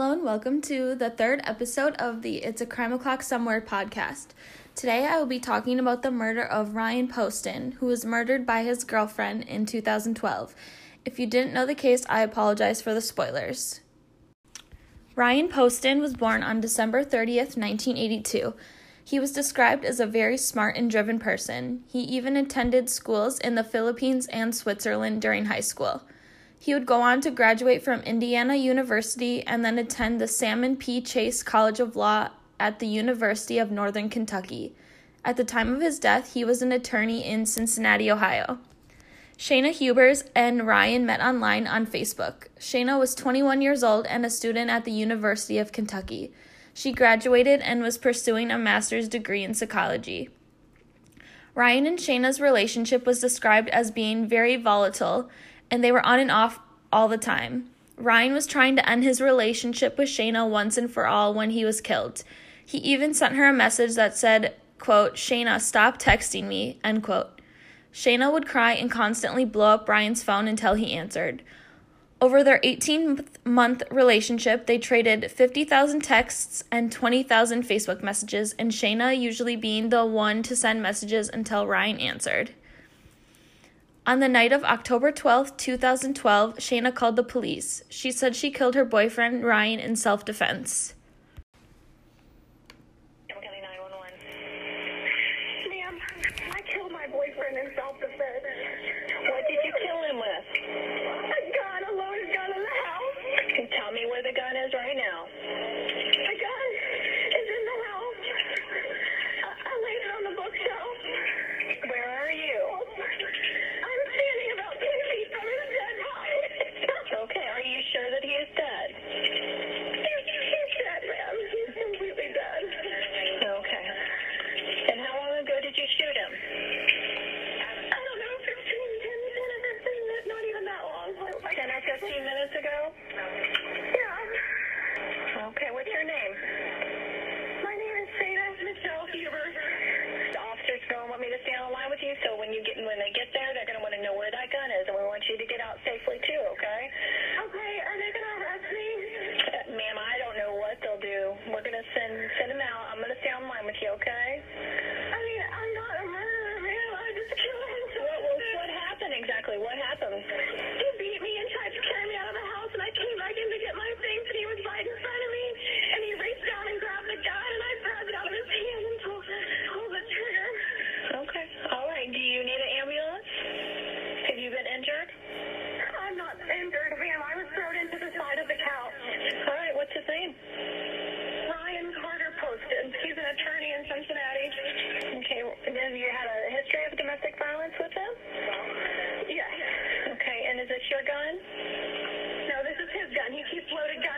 Hello and welcome to the third episode of the It's a Crime O'Clock Somewhere podcast. Today I will be talking about the murder of Ryan Poston, who was murdered by his girlfriend in 2012. If you didn't know the case, I apologize for the spoilers. Ryan Poston was born on December 30th, 1982. He was described as a very smart and driven person. He even attended schools in the Philippines and Switzerland during high school. He would go on to graduate from Indiana University and then attend the Salmon P. Chase College of Law at the University of Northern Kentucky. At the time of his death, he was an attorney in Cincinnati, Ohio. Shayna Hubers and Ryan met online on Facebook. Shayna was 21 years old and a student at the University of Kentucky. She graduated and was pursuing a master's degree in psychology. Ryan and Shayna's relationship was described as being very volatile and they were on and off all the time. Ryan was trying to end his relationship with Shayna once and for all when he was killed. He even sent her a message that said, quote, Shayna, stop texting me, end quote. Shayna would cry and constantly blow up Ryan's phone until he answered. Over their 18 month relationship, they traded 50,000 texts and 20,000 Facebook messages, and Shayna usually being the one to send messages until Ryan answered. On the night of October 12, 2012, Shayna called the police. She said she killed her boyfriend Ryan in self defense. Ma'am, I killed my boyfriend in self-defense. What did you kill him with? A gun, a loaded gun in the house. Tell me where the gun is right now. The gun is in the house. I, I laid it on the bookshelf. Where are you? I'm standing about 10 feet from his dead body. Okay, are you sure that he is dead? he's, he's dead, ma'am. He's completely dead. Okay. And how long ago did you shoot him? I don't know, 15, 10, 10 or 15 minutes, not even that long. Like, 10 or 15 minutes ago? His gun. He keeps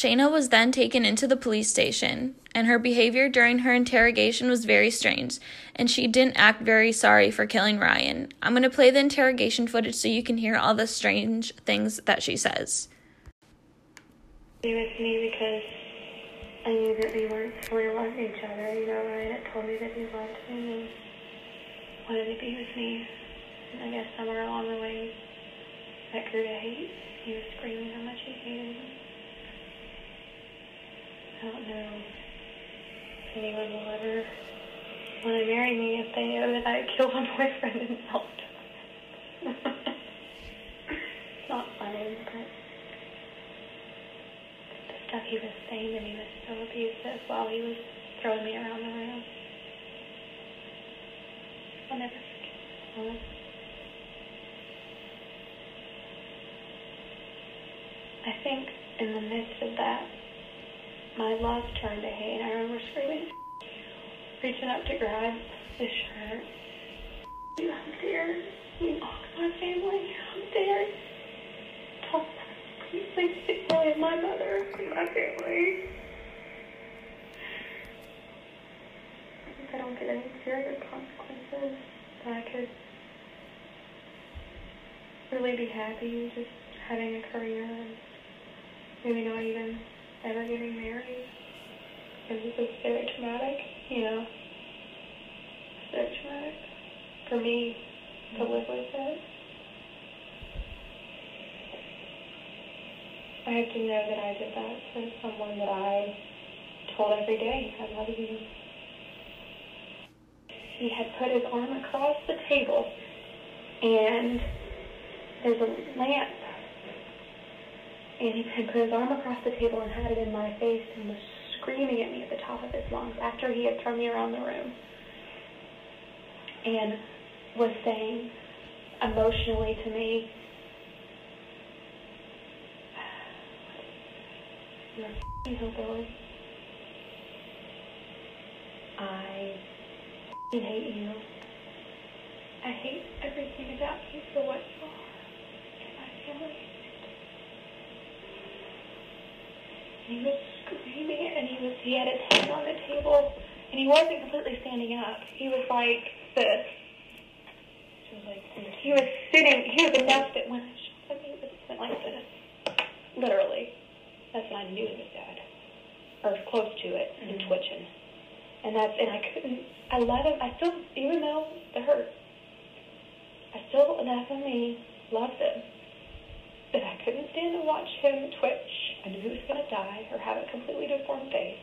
Shayna was then taken into the police station, and her behavior during her interrogation was very strange, and she didn't act very sorry for killing Ryan. I'm going to play the interrogation footage so you can hear all the strange things that she says. be with me because I knew that we weren't fully loved each other. You know, Ryan had told me that he loved me and wanted to be with me. And I guess somewhere along the way, that grew to hate. He was screaming how much he hated me. Anyone will ever want to marry me if they know that I killed my boyfriend and self-defense. it's not funny, but the stuff he was saying to me was so abusive while he was throwing me around the room. I'll never forget it. I think in the midst of that, my love turned to hate. I remember screaming, reaching up to grab his shirt. I'm scared. You mocked my family. I'm scared. Told him, please, take away my mother and my family. I don't get any serious consequences, that I could really be happy just having a career and maybe not even ever getting married. Because this is very traumatic, you know. Very traumatic for me to live with it. I have to know that I did that to someone that I told every day, I love you. He had put his arm across the table, and there's a lamp and he had put his arm across the table and had it in my face and was screaming at me at the top of his lungs after he had thrown me around the room. And was saying emotionally to me, You're a hillbilly. I hate you. I hate everything about you for what you are and my family. And he was screaming and he was he had his hand on the table and he wasn't completely standing up. He was like this. She was like, He was sitting he was enough that when I shot him he was sitting like this. Literally. That's when I knew he was dead. Or close to it and mm-hmm. twitching. And that's and I couldn't I let him I still even though it hurt I still enough of me loved him. But I couldn't stand to watch him twitch. I knew he was going to die or have a completely deformed face.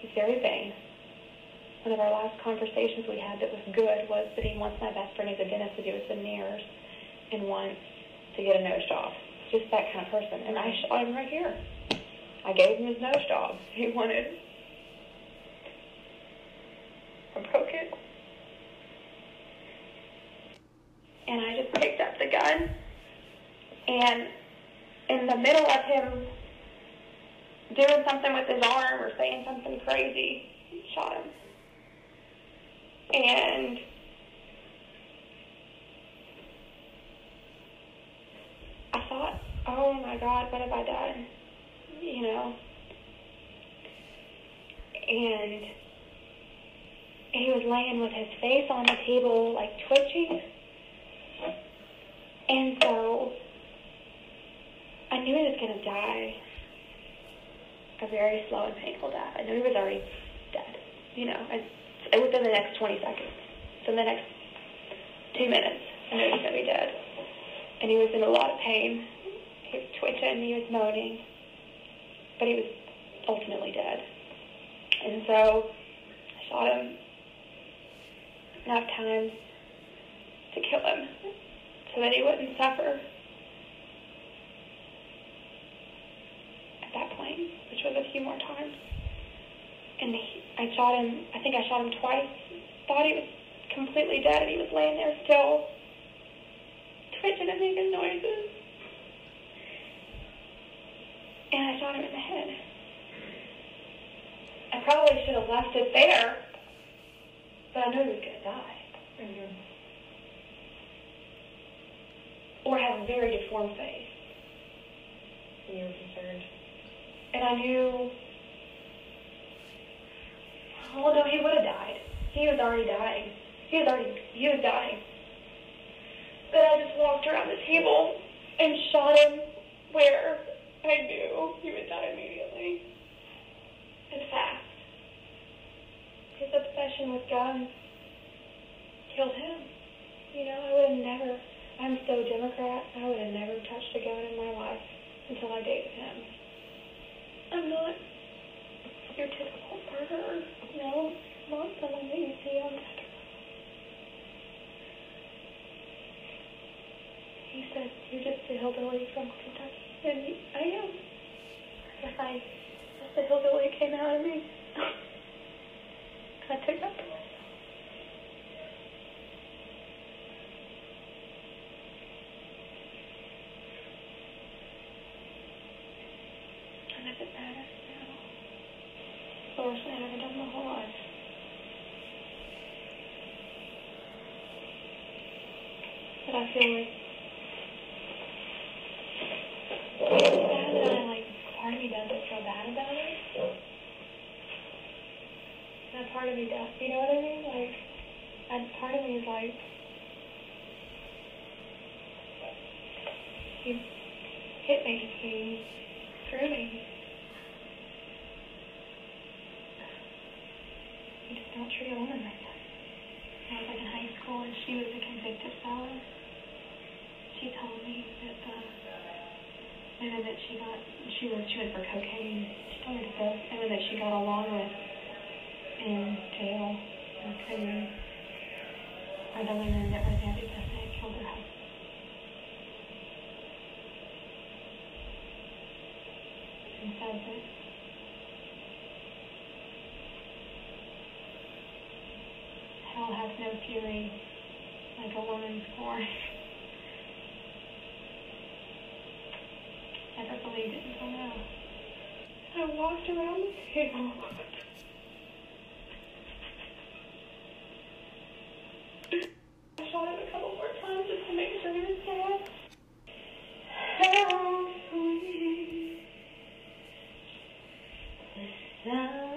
He's very vain. One of our last conversations we had that was good was that he wants my best friend who's a dentist to do his veneers and wants to get a nose job. Just that kind of person. And I shot him right here. I gave him his nose job. He wanted. I broke it. And I just picked up the gun and in the middle of him doing something with his arm or saying something crazy, shot him. And I thought, oh my God, what have I done? You know? And he was laying with his face on the table, like twitching. And so I knew he was going to die a very slow and painful death. I knew he was already dead, you know, and within the next 20 seconds. So in the next two minutes, I knew he was going to be dead. And he was in a lot of pain. He was twitching, he was moaning, but he was ultimately dead. And so I shot him enough times to kill him so that he wouldn't suffer at that point, which was a few more times. And he, I shot him, I think I shot him twice, thought he was completely dead, and he was laying there still, twitching and making noises. And I shot him in the head. I probably should have left it there, but I knew he was going to die. Mm-hmm. Or have a very deformed face. you were concerned. And I knew, oh no, he would have died. He was already dying. He was already, he was dying. But I just walked around the table and shot him where I knew he would die immediately. And fast. His obsession with guns killed him. You know, I would have never, I'm so Democrat, I would have never touched a gun in my life until I dated him. I'm not. your typical murderer. No, not someone that you see on Saturday. He said, you're just a hillbilly from Kentucky. And I am. I guess I, just a hillbilly came out of me. I took that to myself. And if it matters now, it's the worst thing I've ever done my whole life. But I feel like it's bad that I like part of me doesn't feel bad about it. Part of me does. You know what I mean? Like, and part of me is like, he hit me, he threw me. You just don't treat a woman like that. I was like in high school and she was a convicted felon. She told me that uh, women that she got, she was she went for cocaine. She told me that women that she got along with in jail prison are the women that were there because they killed her husbands. And said that hell has no fury like a woman's scorn. Never believed it until now. I walked around the table. I shot it a couple more times just to make sure he was dead. How sweet the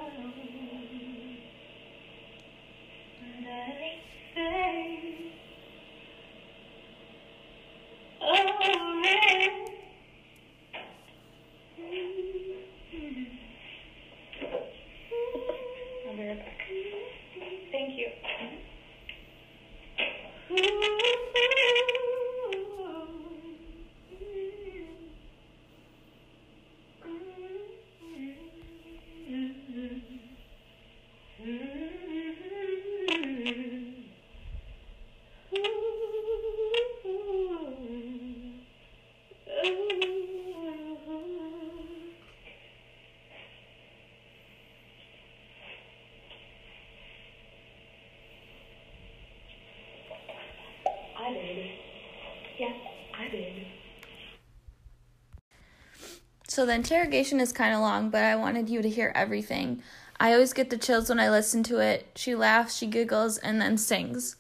So the interrogation is kind of long, but I wanted you to hear everything. I always get the chills when I listen to it. She laughs, she giggles, and then sings.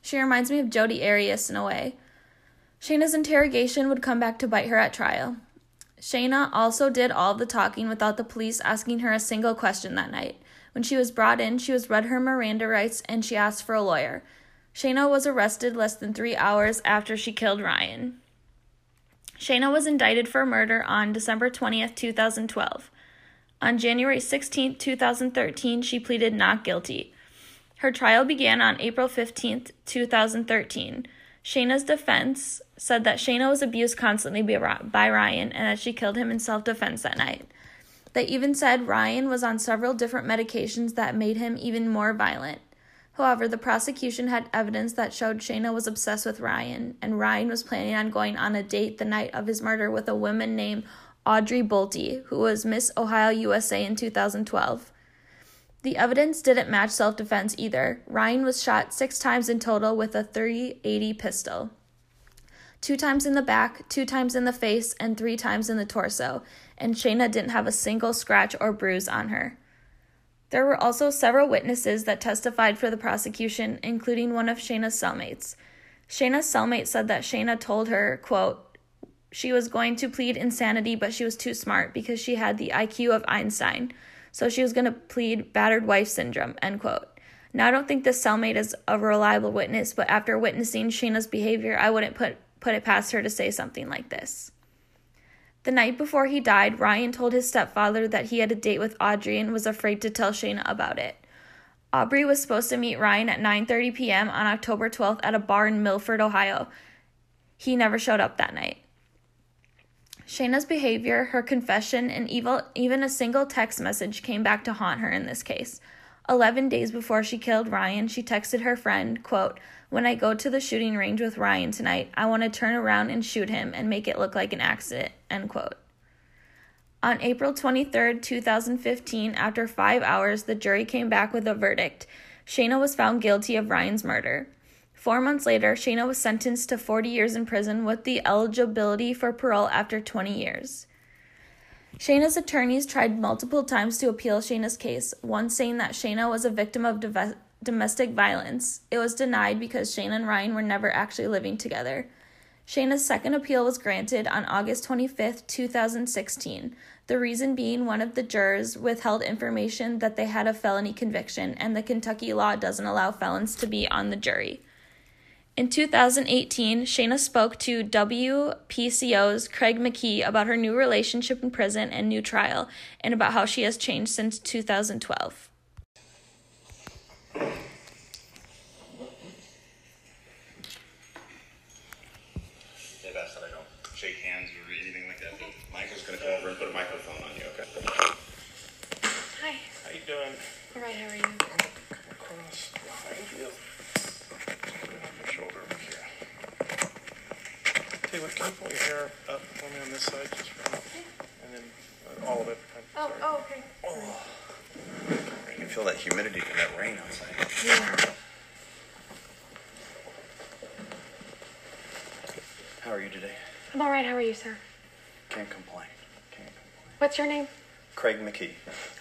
She reminds me of Jodi Arias in a way. Shayna's interrogation would come back to bite her at trial. Shayna also did all the talking without the police asking her a single question that night. When she was brought in, she was read her Miranda rights and she asked for a lawyer. Shayna was arrested less than three hours after she killed Ryan. Shayna was indicted for murder on December 20th, 2012. On January 16th, 2013, she pleaded not guilty. Her trial began on April 15th, 2013. Shayna's defense said that Shayna was abused constantly by Ryan and that she killed him in self defense that night. They even said Ryan was on several different medications that made him even more violent. However, the prosecution had evidence that showed Shayna was obsessed with Ryan, and Ryan was planning on going on a date the night of his murder with a woman named Audrey Bolte, who was Miss Ohio USA in 2012. The evidence didn't match self defense either. Ryan was shot six times in total with a 380 pistol two times in the back, two times in the face, and three times in the torso, and Shayna didn't have a single scratch or bruise on her. There were also several witnesses that testified for the prosecution, including one of Shayna's cellmates. Shayna's cellmate said that Shayna told her, quote, she was going to plead insanity, but she was too smart because she had the IQ of Einstein. So she was going to plead battered wife syndrome, end quote. Now, I don't think this cellmate is a reliable witness, but after witnessing Shayna's behavior, I wouldn't put, put it past her to say something like this. The night before he died, Ryan told his stepfather that he had a date with Audrey and was afraid to tell Shayna about it. Audrey was supposed to meet Ryan at 9:30 p.m. on October 12th at a bar in Milford, Ohio. He never showed up that night. Shayna's behavior, her confession, and evil, even a single text message came back to haunt her in this case. 11 days before she killed Ryan, she texted her friend, quote, "When I go to the shooting range with Ryan tonight, I want to turn around and shoot him and make it look like an accident." End quote. On April 23, 2015, after 5 hours, the jury came back with a verdict. Shayna was found guilty of Ryan's murder. Four months later, Shayna was sentenced to 40 years in prison with the eligibility for parole after 20 years. Shayna's attorneys tried multiple times to appeal Shayna's case, one saying that Shayna was a victim of domestic violence. It was denied because Shayna and Ryan were never actually living together. Shayna's second appeal was granted on August 25, 2016. The reason being one of the jurors withheld information that they had a felony conviction, and the Kentucky law doesn't allow felons to be on the jury. In 2018, Shayna spoke to WCPO's Craig McKee about her new relationship in prison and new trial, and about how she has changed since 2012. They've asked that I don't shake hands or anything like that. Michael's gonna come over and put a microphone on you, okay? Hi. How you doing? All right, how are you? Come across behind you. Put it on your shoulder over here. Tell you what, can you pull your hair up for me on this side, just for, and then uh, all of it. I'm Oh, sorry. oh, okay. You can feel that humidity from that rain outside. Yeah. How are you today? I'm all right. How are you, sir? Can't complain. Can't complain. What's your name? Craig McKee.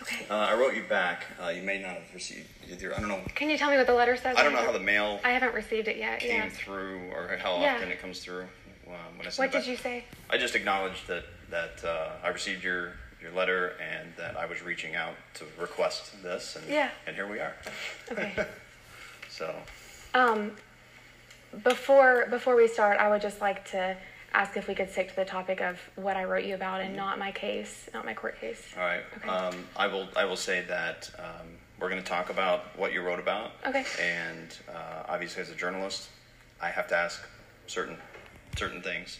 Okay. Uh, I wrote you back. Uh, you may not have received either. I don't know. Can you tell me what the letter says? I don't know how the mail I haven't received it yet. came Yeah. through or how Yeah. often it comes through when I What did you say? I just acknowledged that that uh, I received your your letter and that I was reaching out to request this, and Yeah. and here we are. Okay. So Um, before before we start, I would just like to ask if we could stick to the topic of what I wrote you about and not my case, not my court case. all right, Okay. um, I will I will say that um, we're going to talk about what you wrote about. Okay. And uh, obviously, as a journalist, I have to ask certain certain things.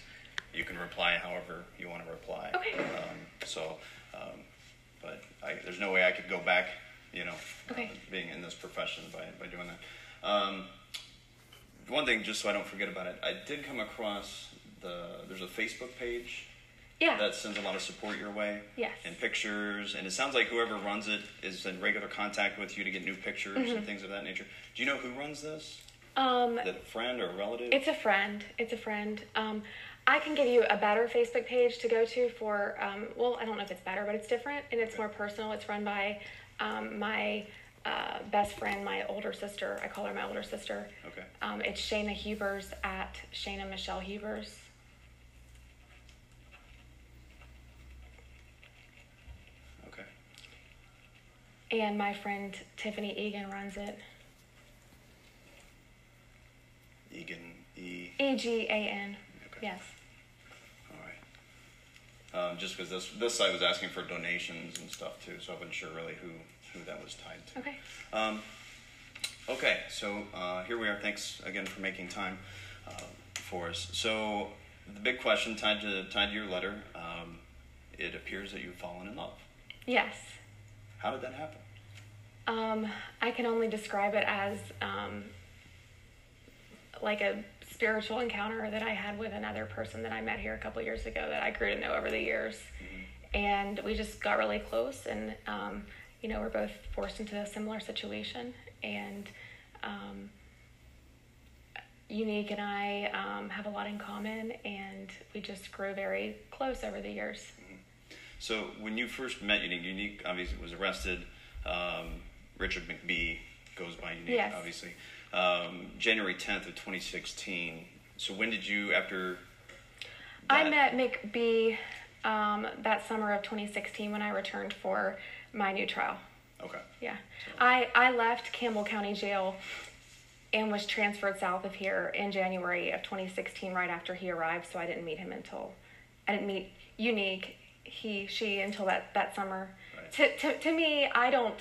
You can reply however you want to reply. Okay. Um, so, um, but I, there's no way I could go back, you know, Okay. uh, being in this profession by, by doing that. Um, one thing, just so I don't forget about it, I did come across the there's a Facebook page Yeah. that sends a lot of support your way. Yes. And pictures, and it sounds like whoever runs it is in regular contact with you to get new pictures Mm-hmm. and things of that nature. Do you know who runs this? Um, Is it a friend or a relative? It's a friend. It's a friend. Um, I can give you a better Facebook page to go to for, um, well, I don't know if it's better, but it's different and it's more personal. It's run by um, my uh, best friend, my older sister. I call her my older sister. Okay. Um, it's Shayna Hubers at Shayna Michelle Hubers. Okay. And my friend Tiffany Egan runs it. Egan E. E G A N. Okay. Yes. All right. Um, just because this this site was asking for donations and stuff too, so I wasn't sure really who who that was tied to. Okay. Um, okay, so uh, here we are. Thanks again for making time uh, for us. So the big question tied to tied to your letter, um, it appears that you've fallen in love. Yes. How did that happen? Um, I can only describe it as um, like a spiritual encounter that I had with another person that I met here a couple years ago that I grew to know over the years. And we just got really close, and um, you know, we're both forced into a similar situation. And um, Unique and I um, have a lot in common, and we just grew very close over the years. So when you first met Unique, Unique obviously was arrested. Um, Richard McBee goes by Unique, Yes. obviously. Um, January 10th of 2016. So when did you, after I that- met McBee um, that summer of 2016 when I returned for my new trial. Okay. Yeah, I I left Campbell County Jail and was transferred south of here in January of 2016, right after he arrived. So I didn't meet him until I didn't meet Unique, he she until that that summer. Right. To, to to me, I don't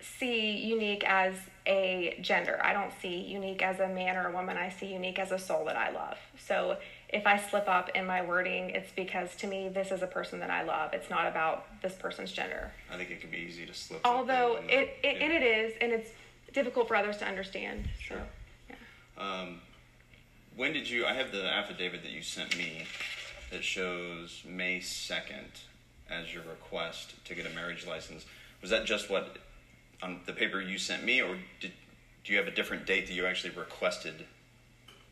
see Unique as a gender. I don't see Unique as a man or a woman. I see Unique as a soul that I love. So if I slip up in my wording, it's because to me, this is a person that I love. It's not about this person's gender. I think it can be easy to slip. Although in it, it and it is, and it's difficult for others to understand. So, Sure. yeah. Um, when did you? I have the affidavit that you sent me that shows May second as your request to get a marriage license. Was that just what on the paper you sent me, or did do you have a different date that you actually requested?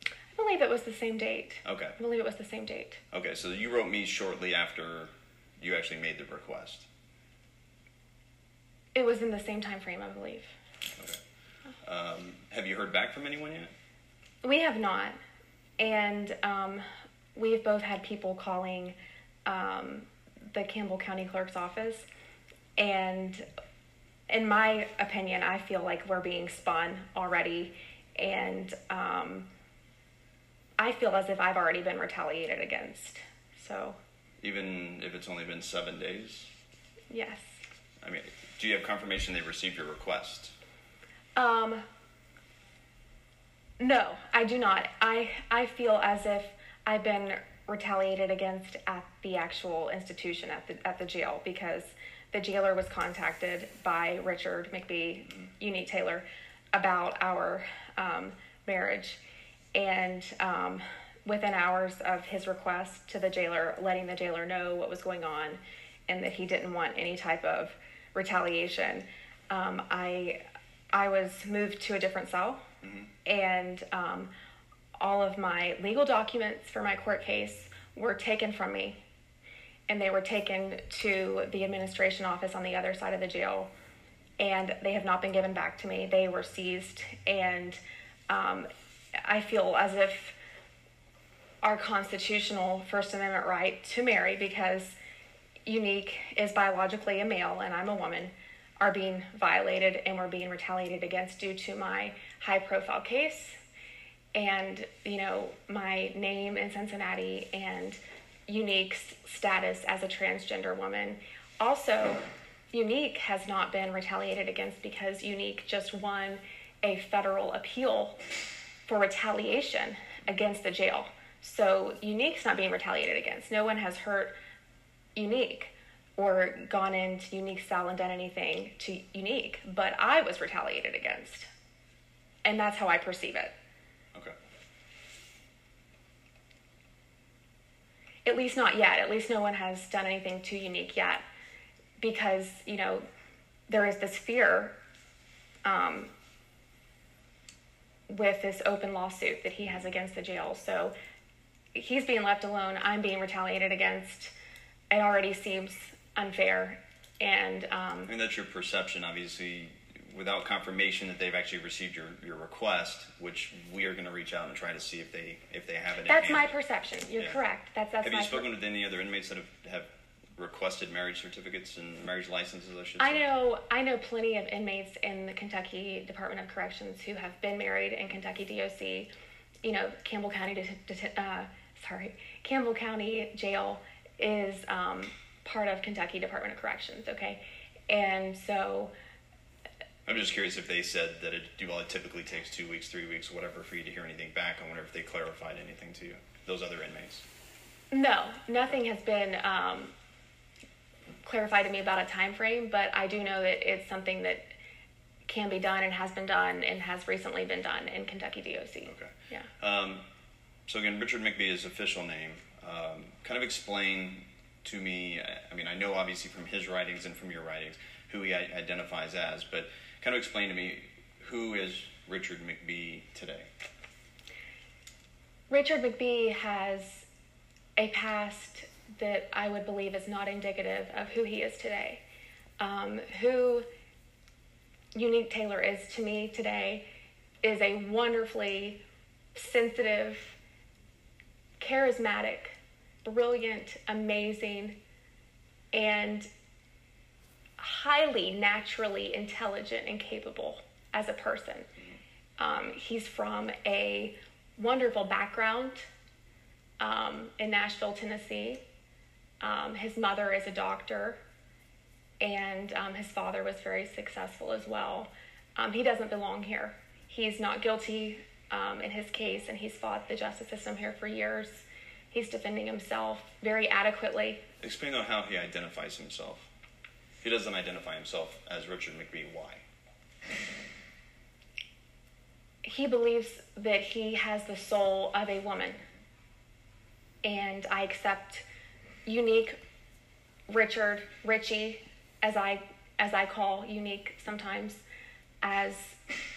I believe it was the same date. Okay. I believe it was the same date. Okay, so you wrote me shortly after you actually made the request. It was in the same time frame, I believe. Okay. Um, have you heard back from anyone yet? We have not, and um, we've both had people calling um, the Campbell County Clerk's office, and in my opinion, I feel like we're being spun already, and um, I feel as if I've already been retaliated against. So, Even if it's only been seven days? yes. I mean, do you have confirmation they received your request? Um, no, I do not. I I feel as if I've been retaliated against at the actual institution at the at the jail because the jailer was contacted by Richard McBee, Unique Taylor, about our um, marriage, and um, within hours of his request to the jailer, letting the jailer know what was going on, and that he didn't want any type of retaliation, um, I I was moved to a different cell, and um, all of my legal documents for my court case were taken from me, and they were taken to the administration office on the other side of the jail, and they have not been given back to me. They were seized, and um, I feel as if our constitutional First Amendment right to marry, because Unique is biologically a male and I'm a woman, are being violated and we're being retaliated against due to my high profile case and, you know, my name in Cincinnati and Unique's status as a transgender woman. Also, Unique has not been retaliated against because Unique just won a federal appeal for retaliation against the jail. So Unique's not being retaliated against. No one has hurt Unique or gone into Unique cell and done anything to Unique, but I was retaliated against. And that's how I perceive it. Okay. At least not yet. At least no one has done anything too Unique yet. Because, you know, there is this fear um, with this open lawsuit that he has against the jail. So he's being left alone. I'm being retaliated against. It already seems unfair. And um, I mean, that's your perception, obviously, without confirmation that they've actually received your, your request, which we are going to reach out and try to see if they if they have it. that's my perception. You're Yeah. correct. That's that's Have you spoken with any other inmates that have, have requested marriage certificates and marriage licenses? I should I know I know plenty of inmates in the Kentucky Department of Corrections who have been married in Kentucky DOC. You know, Campbell County, uh, sorry, Campbell County Jail is um, part of Kentucky Department of Corrections. Okay, and so I'm just curious if they said that it well, it typically takes two weeks, three weeks, whatever, for you to hear anything back. I wonder if they clarified anything to you, those other inmates. no, nothing has been um, clarified to me about a time frame, but I do know that it's something that can be done and has been done and has recently been done in Kentucky DOC. Okay. Yeah. Um, so again, Richard McBee is official name. Um, kind of explain to me. I- I mean, I know obviously from his writings and from your writings who he identifies as, but kind of explain to me who is Richard McBee today. Richard McBee has a past that I would believe is not indicative of who he is today. Um, who Unique Taylor is to me today is a wonderfully sensitive, charismatic, brilliant, amazing, and highly naturally intelligent and capable as a person. Um, he's from a wonderful background um, in Nashville, Tennessee. Um, his mother is a doctor, and um, his father was very successful as well. Um, he doesn't belong here. He's not guilty um, in his case, and he's fought the justice system here for years. He's defending himself very adequately. Explain on how he identifies himself. He doesn't identify himself as Richard McBee. Why? He believes that he has the soul of a woman. And I accept unique Richard, Richie, as I as I call unique sometimes, as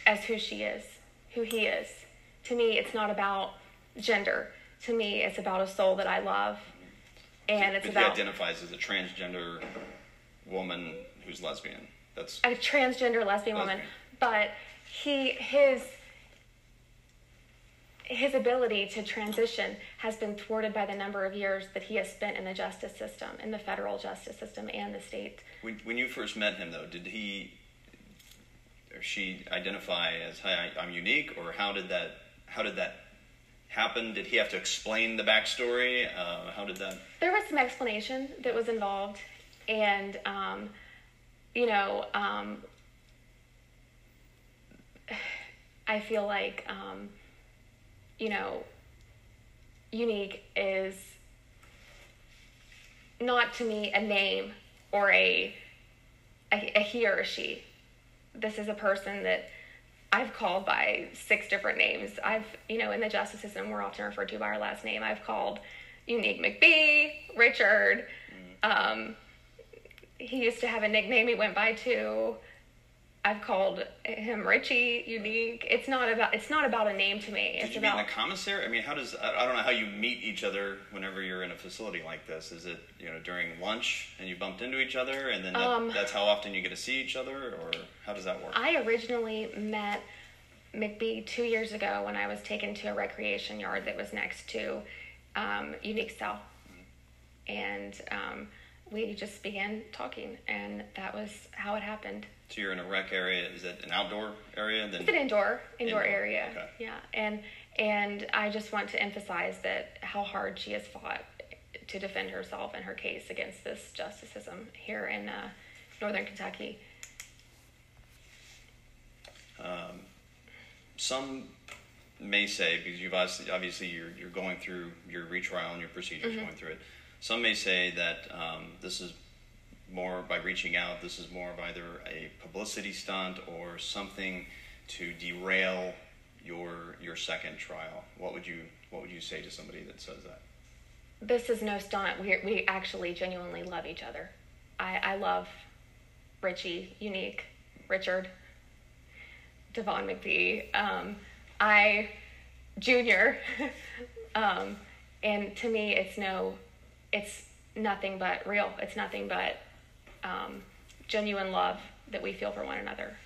as who she is, who he is. To me, it's not about gender. To me, it's about a soul that I love, and it's but about he identifies as a transgender woman who's lesbian. That's a transgender lesbian woman. But he his his ability to transition has been thwarted by the number of years that he has spent in the justice system, in the federal justice system and the state. when, when you first met him, though. Did he or she identify as "Hi, I- I'm unique," or how did that how did that happen? Did he have to explain the backstory? Uh, how did that? There was some explanation that was involved, and um, you know, um, I feel like um, you know, unique is not to me a name or a, a, a he or a she. This is a person that I've called by six different names. I've, you know, in the justice system, we're often referred to by our last name. I've called Unique McBee, Richard. Um, he used to have a nickname he went by too. I've called him Richie, Unique. It's not about it's not about a name to me. Did It's you meet in about the commissary? I mean, how does I I don't know how you meet each other whenever you're in a facility like this. Is it you know during lunch and you bumped into each other, and then that, Um, that's how often you get to see each other, or how does that work? I originally met McBee two years ago when I was taken to a recreation yard that was next to um, Unique Cell. And um, we just began talking, and that was how it happened. so you're in a rec area. Is it an outdoor area? Then It's an indoor indoor Indoor, area. okay. Yeah, and and I just want to emphasize that how hard she has fought to defend herself and her case against this justice system here in uh, Northern Kentucky. Um, some may say because you've obviously, obviously you're you're going through your retrial and your procedures Mm-hmm. going through it. Some may say that um, this is more by reaching out. This is more of either a publicity stunt or something to derail your your second trial. What would you what would you say to somebody that says that? this is no stunt. We we actually genuinely love each other. I I love Richie, Unique, Richard, Devon McBee. Um, I Junior, um, and to me, it's no, it's nothing but real. It's nothing but um, genuine love that we feel for one another.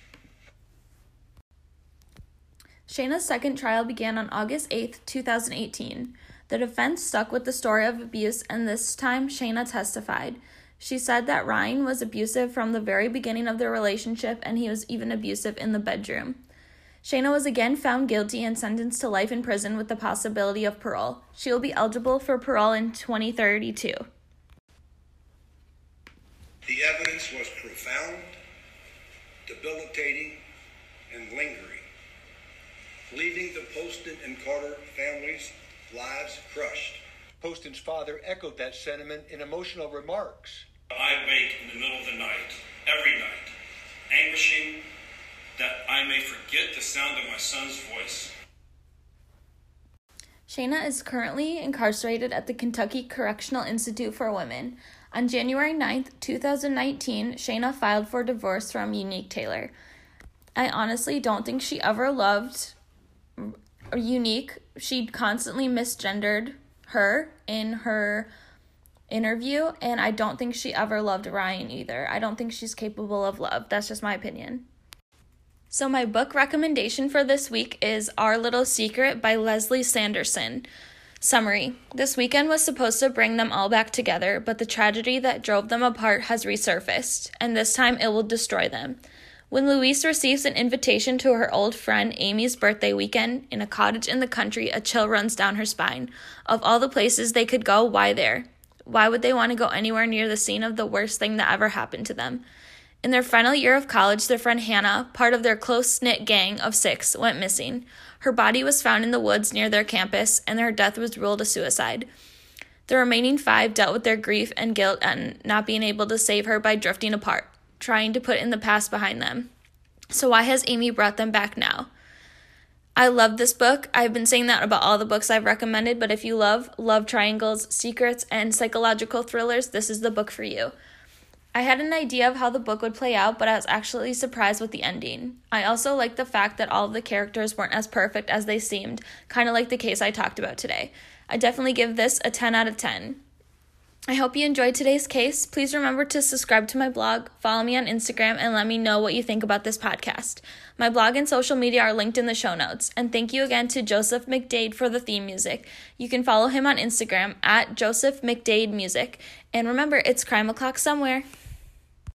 Shayna's second trial began on August 8th, 2018. The defense stuck with the story of abuse, and this time Shayna testified. She said that Ryan was abusive from the very beginning of their relationship, and he was even abusive in the bedroom. Shayna was again found guilty and sentenced to life in prison with the possibility of parole. She will be eligible for parole in 2032. The evidence was profound, debilitating, and lingering, leaving the Poston and Carter families' lives crushed. Poston's father echoed that sentiment in emotional remarks. I wake in the middle of the night, every night, anguishing that I may forget the sound of my son's voice. Shayna is currently incarcerated at the Kentucky Correctional Institute for Women. On January 9th, 2019, Shayna filed for divorce from Unique Taylor. I honestly don't think she ever loved Unique. She constantly misgendered her in her interview, and I don't think she ever loved Ryan either. I don't think she's capable of love. That's just my opinion. So, my book recommendation for this week is Our Little Secret by Lesley Sanderson. Summary This weekend was supposed to bring them all back together, but the tragedy that drove them apart has resurfaced, and this time it will destroy them. When Louise receives an invitation to her old friend Amy's birthday weekend in a cottage in the country, a chill runs down her spine. Of all the places they could go, why there? Why would they want to go anywhere near the scene of the worst thing that ever happened to them? In their final year of college, their friend Hannah, part of their close knit gang of six, went missing. Her body was found in the woods near their campus, and her death was ruled a suicide. The remaining five dealt with their grief and guilt and not being able to save her by drifting apart, trying to put in the past behind them. So, why has Amy brought them back now? I love this book. I've been saying that about all the books I've recommended, but if you love love triangles, secrets, and psychological thrillers, this is the book for you. I had an idea of how the book would play out, but I was actually surprised with the ending. I also liked the fact that all of the characters weren't as perfect as they seemed, kind of like the case I talked about today. I definitely give this a 10 out of 10. I hope you enjoyed today's case. Please remember to subscribe to my blog, follow me on Instagram, and let me know what you think about this podcast. My blog and social media are linked in the show notes. And thank you again to Joseph McDade for the theme music. You can follow him on Instagram at Joseph McDade Music. And remember, it's crime o'clock somewhere.